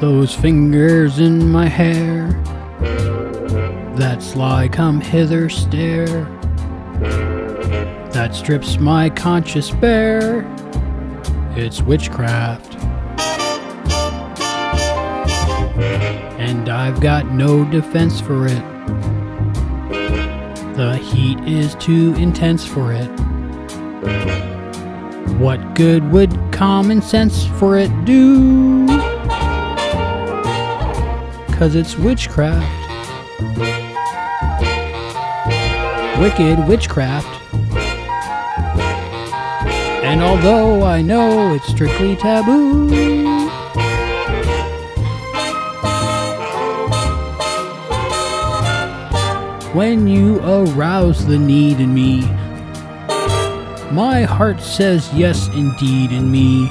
Those fingers in my hair, that sly come hither stare, that strips my conscience bare. It's witchcraft. And I've got no defense for it. The heat is too intense for it. What good would common sense for it do? Cause it's witchcraft. Wicked witchcraft. And although I know it's strictly taboo, when you arouse the need in me, my heart says yes indeed in me.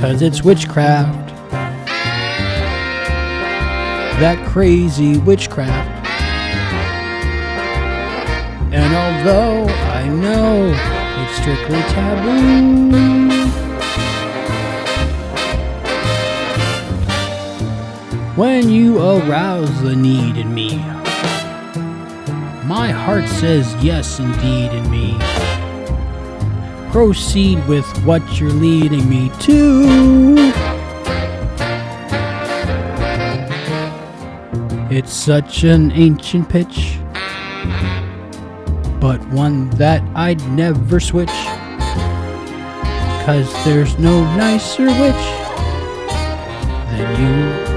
Cause it's witchcraft. That crazy witchcraft. And although I know it's strictly taboo, when you arouse the need in me, my heart says yes indeed in me proceed with what you're leading me to. It's such an ancient pitch, but one that I'd never switch. Cause there's no nicer witch than you.